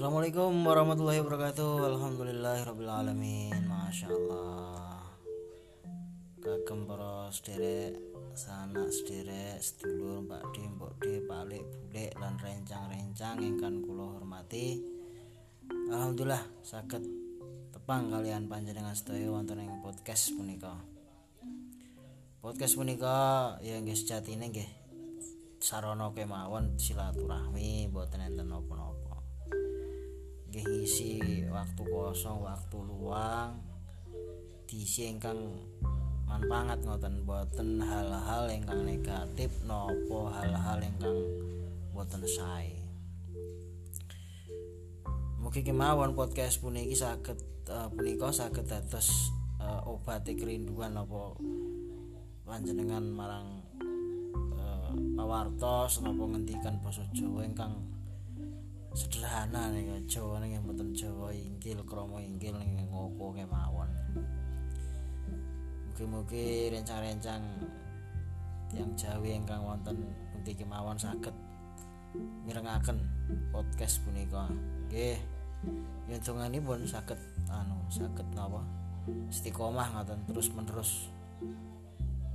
Assalamualaikum warahmatullahi wabarakatuh. Alhamdulillahirrabbilalamin. Masya Allah. Kagem para sederek Sanak sederek Sedulur mbak di mbok di Palik bulik lan rencang-rencang Ingkan kulo hormati. Alhamdulillah sakit tepang kalian panjenengan sedaya wonten ing podcast punika. Podcast punika ya nggih sejatine nggih sarana kemawon silaturahmi boten enten napa-napa ngisi waktu kosong waktu luang. Diisi ingkang manpangat ngoten boten hal-hal ingkang negatif nopo hal-hal ingkang boten sae. Mugi kemawon podcast puniki saged uh, punika saged dados uh, obat kerinduan apa panjenengan marang pawartos napa ngendikan basa Jawa ingkang sederhana nih Jawa ning mboten Jawa inggil krama inggil ning ngoko kemawon mugi-mugi rencang-rencang yang Jawi ingkang wonten pundi kemawon saged mirengaken podcast punika. Nggih. Yen pun saged anu saged napa istiqomah ngoten terus menerus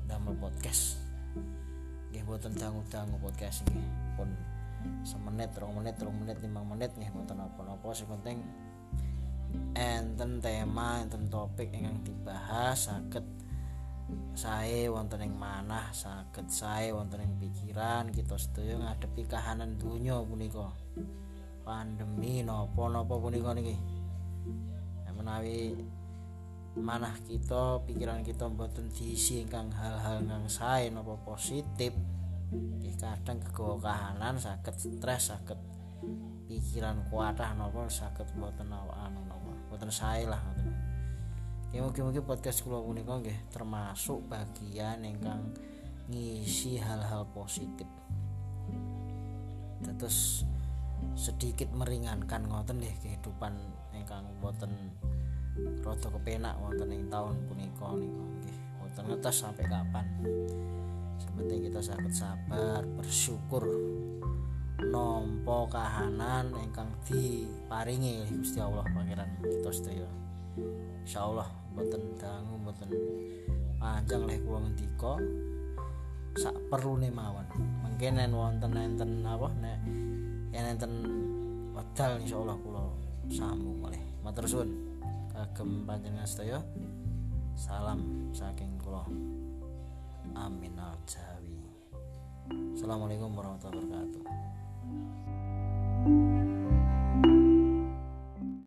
damel podcast. Nggih boten dangu-dangu podcast nggih. Pun semenit rong menit rong menit lima menit nggih boten apa-apa. Sing penting enten tema enten topik ingkang dibahas saged saya wonten ing manah saged saya wonten ing pikiran. Kita sedaya ngadepi kahanan dunia punika. Pandemi napa-napa punika niki. Menawi manah kita pikiran kita mboten diisi ingkang hal-hal ingkang sae napa positif kadang kegawa kahanan saged stres saged pikiran kuatah napa saged mboten anu napa mboten sae lah ya mungkin-mungkin podcast kula punika nggih termasuk bagian ingkang ngisi hal-hal positif. Terus sedikit meringankan ngoten nggih kehidupan ingkang boten rada kepenak wonten ing taun punika niku nggih. Wonten ngetes sampai kapan sepenting kita sakit sabar bersyukur. Nompo kahanan ingkang diparingi Gusti Allah pangeran kita sedaya insyaallah boten dangu boten panjang leh kula ngendika sak perlu mawon. Mungkin wonten enten apa nek enten wedal insyaallah kula sambung oleh matur suwun. Kagem panjenengan sedaya. Salam saking kula amin al jawi assalamualaikum warahmatullahi wabarakatuh